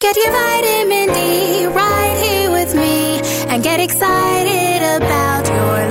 Get your vitamin D right here with me and get excited about your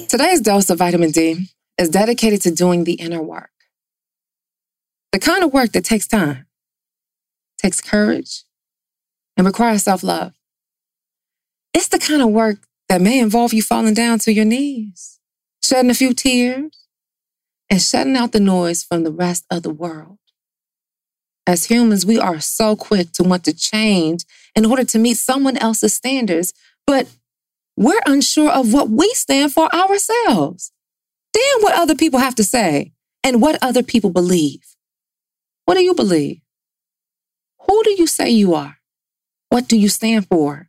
life. Today's dose of vitamin D is dedicated to doing the inner work. The kind of work that takes time, takes courage, and requires self love. It's the kind of work that may involve you falling down to your knees, shedding a few tears, and shutting out the noise from the rest of the world. As humans, we are so quick to want to change in order to meet someone else's standards, but we're unsure of what we stand for ourselves. Damn what other people have to say and what other people believe. What do you believe? Who do you say you are? What do you stand for?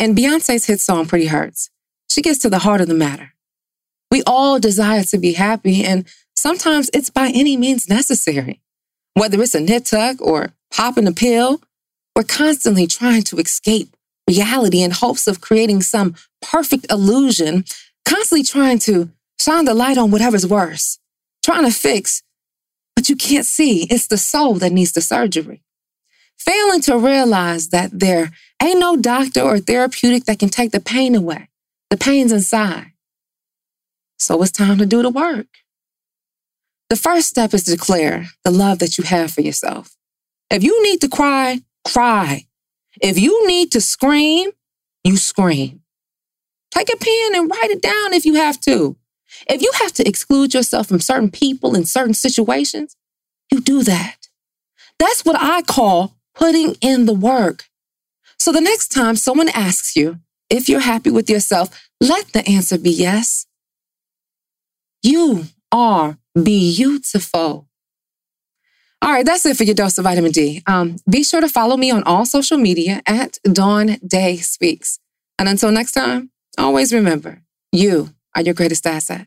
And Beyonce's hit song, Pretty Hurts, she gets to the heart of the matter. We all desire to be happy, and sometimes it's by any means necessary. Whether it's a nip tuck or popping a pill, we're constantly trying to escape reality in hopes of creating some perfect illusion, constantly trying to shine the light on whatever's worse, trying to fix, but you can't see. It's the soul that needs the surgery. Failing to realize that there ain't no doctor or therapeutic that can take the pain away. The pain's inside. So it's time to do the work. The first step is to declare the love that you have for yourself. If you need to cry, cry. If you need to scream, you scream. Take a pen and write it down if you have to. If you have to exclude yourself from certain people in certain situations, you do that. That's what I call putting in the work. So the next time someone asks you if you're happy with yourself, let the answer be yes. You are beautiful. All right, that's it for your dose of vitamin D. Um, be sure to follow me on all social media at Dawn Day Speaks. And until next time, always remember you are your greatest asset.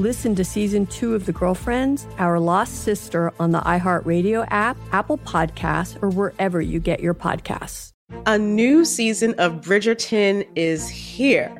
Listen to season two of The Girlfriends, Our Lost Sister on the iHeartRadio app, Apple Podcasts, or wherever you get your podcasts. A new season of Bridgerton is here.